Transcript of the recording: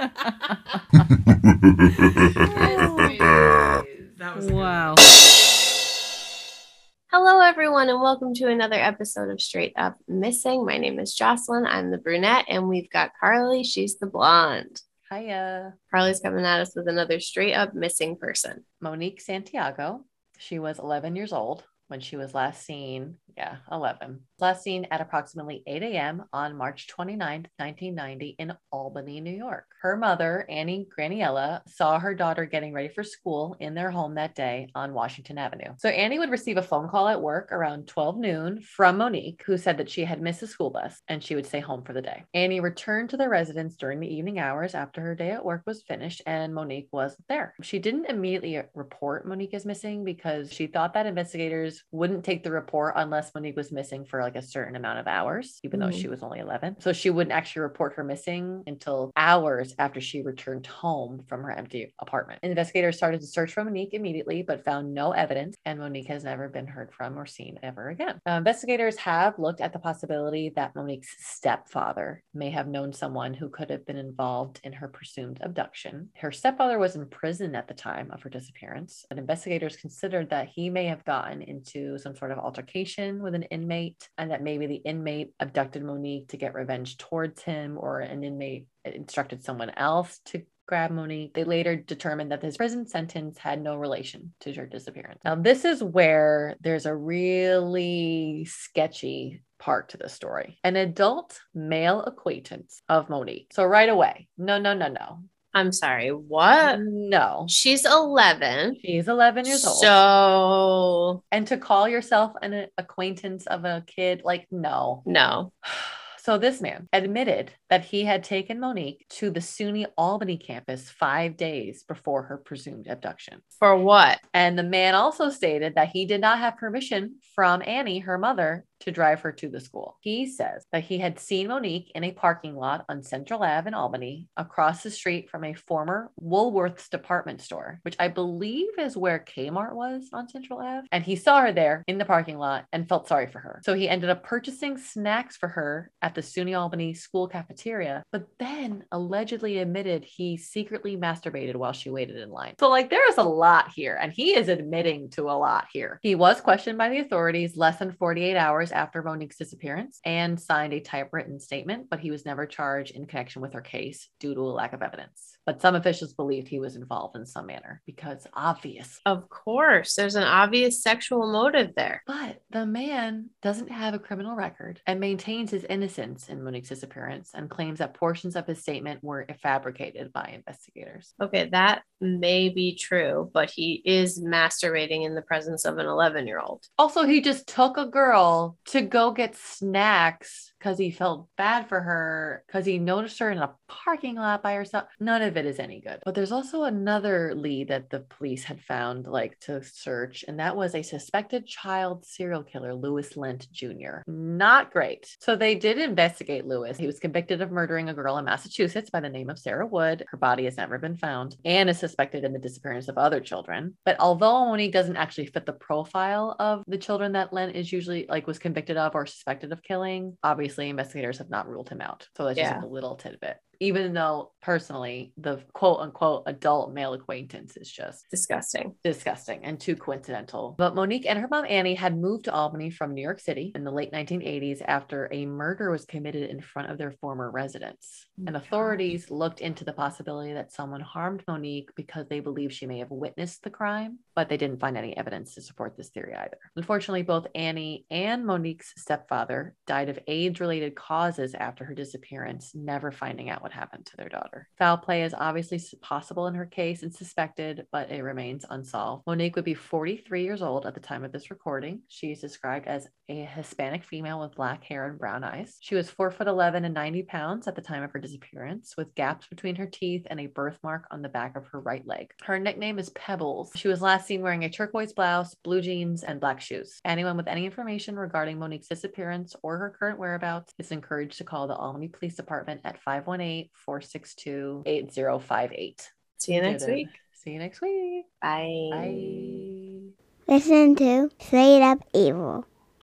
that was wow. Hello, everyone, and welcome to another episode of Straight Up Missing. My name is Jocelyn. I'm the brunette, and we've got Carly. She's the blonde. Hiya. Carly's coming at us with another straight up missing person. Monique Santiago. She was 11 years old when she was last seen. Yeah, 11. Last seen at approximately 8 a.m. on March 29, 1990, in Albany, New York. Her mother, Annie Graniella, saw her daughter getting ready for school in their home that day on Washington Avenue. So Annie would receive a phone call at work around 12 noon from Monique, who said that she had missed a school bus and she would stay home for the day. Annie returned to their residence during the evening hours after her day at work was finished and Monique was there. She didn't immediately report Monique as missing because she thought that investigators wouldn't take the report unless Monique was missing for like a certain amount of hours, even though Mhm. she was only 11. So she wouldn't actually report her missing until hours after she returned home from her empty apartment. Investigators started to search for Monique immediately, but found no evidence, and Monique has never been heard from or seen ever again. Uh, investigators have looked at the possibility that Monique's stepfather may have known someone who could have been involved in her presumed abduction. Her stepfather was in prison at the time of her disappearance, and investigators considered that he may have gotten into some sort of altercation with an inmate and that maybe the inmate abducted Monique to get revenge towards him or an inmate instructed someone else to grab Monique. They later determined that his prison sentence had no relation to her disappearance. Now, this is where there's a really sketchy part to the story. An adult male acquaintance of Monique. So right away, no, no, no, no. I'm sorry, what? No. She's 11. She's 11 years old. So, and to call yourself an acquaintance of a kid, like, no. no. So this man admitted that he had taken Monique to the SUNY Albany campus five days before her presumed abduction. For what? And the man also stated that he did not have permission from Annie, her mother, to drive her to the school. He says that he had seen Monique in a parking lot on Central Ave in Albany, across the street from a former Woolworth's department store, which I believe is where Kmart was on Central Ave. And he saw her there in the parking lot and felt sorry for her. So he ended up purchasing snacks for her at the SUNY Albany school cafeteria, but then allegedly admitted he secretly masturbated while she waited in line. So, like, there is a lot here, and he is admitting to a lot here. He was questioned by the authorities less than 48 hours after Monique's disappearance and signed a typewritten statement, but he was never charged in connection with her case due to a lack of evidence. But some officials believed he was involved in some manner because obvious. Of course, there's an obvious sexual motive there. But the man doesn't have a criminal record and maintains his innocence in Monique's disappearance and claims that portions of his statement were fabricated by investigators. Okay, that may be true, but he is masturbating in the presence of an 11 year old. Also, he just took a girl to go get snacks because he felt bad for her because he noticed her in a parking lot by herself. None of it is any good. But there's also another lead that the police had found, like to search, and that was a suspected child serial killer, Lewis Lent Jr. Not great. So they did investigate Lewis. He was convicted of murdering a girl in Massachusetts by the name of Sarah Wood. Her body has never been found and is suspected in the disappearance of other children. But although Monique doesn't actually fit the profile of the children that Lent is usually like was convicted of or suspected of killing, obviously investigators have not ruled him out. So that's just Yeah. like a little tidbit. Even though personally, the quote unquote adult male acquaintance is just Disgusting. disgusting and too coincidental. But Monique and her mom Annie had moved to Albany from New York City in the late 1980s after a murder was committed in front of their former residence. Oh and authorities looked into the possibility that someone harmed Monique because they believe she may have witnessed the crime, but they didn't find any evidence to support this theory either. Unfortunately, both Annie and Monique's stepfather died of AIDS related causes after her disappearance, never finding out what happened to their daughter. Foul play is obviously possible in her case and suspected, but it remains unsolved. Monique would be 43 years old at the time of this recording. She is described as a Hispanic female with black hair and brown eyes. She was 4 foot 11 and 90 pounds at the time of her disappearance, with gaps between her teeth and a birthmark on the back of her right leg. Her nickname is Pebbles. She was last seen wearing a turquoise blouse, blue jeans, and black shoes. Anyone with any information regarding Monique's disappearance or her current whereabouts is encouraged to call the Albany Police Department at 518 462 8058. See you next week. See you next week. Bye. Bye. Listen to Straight Up Evil.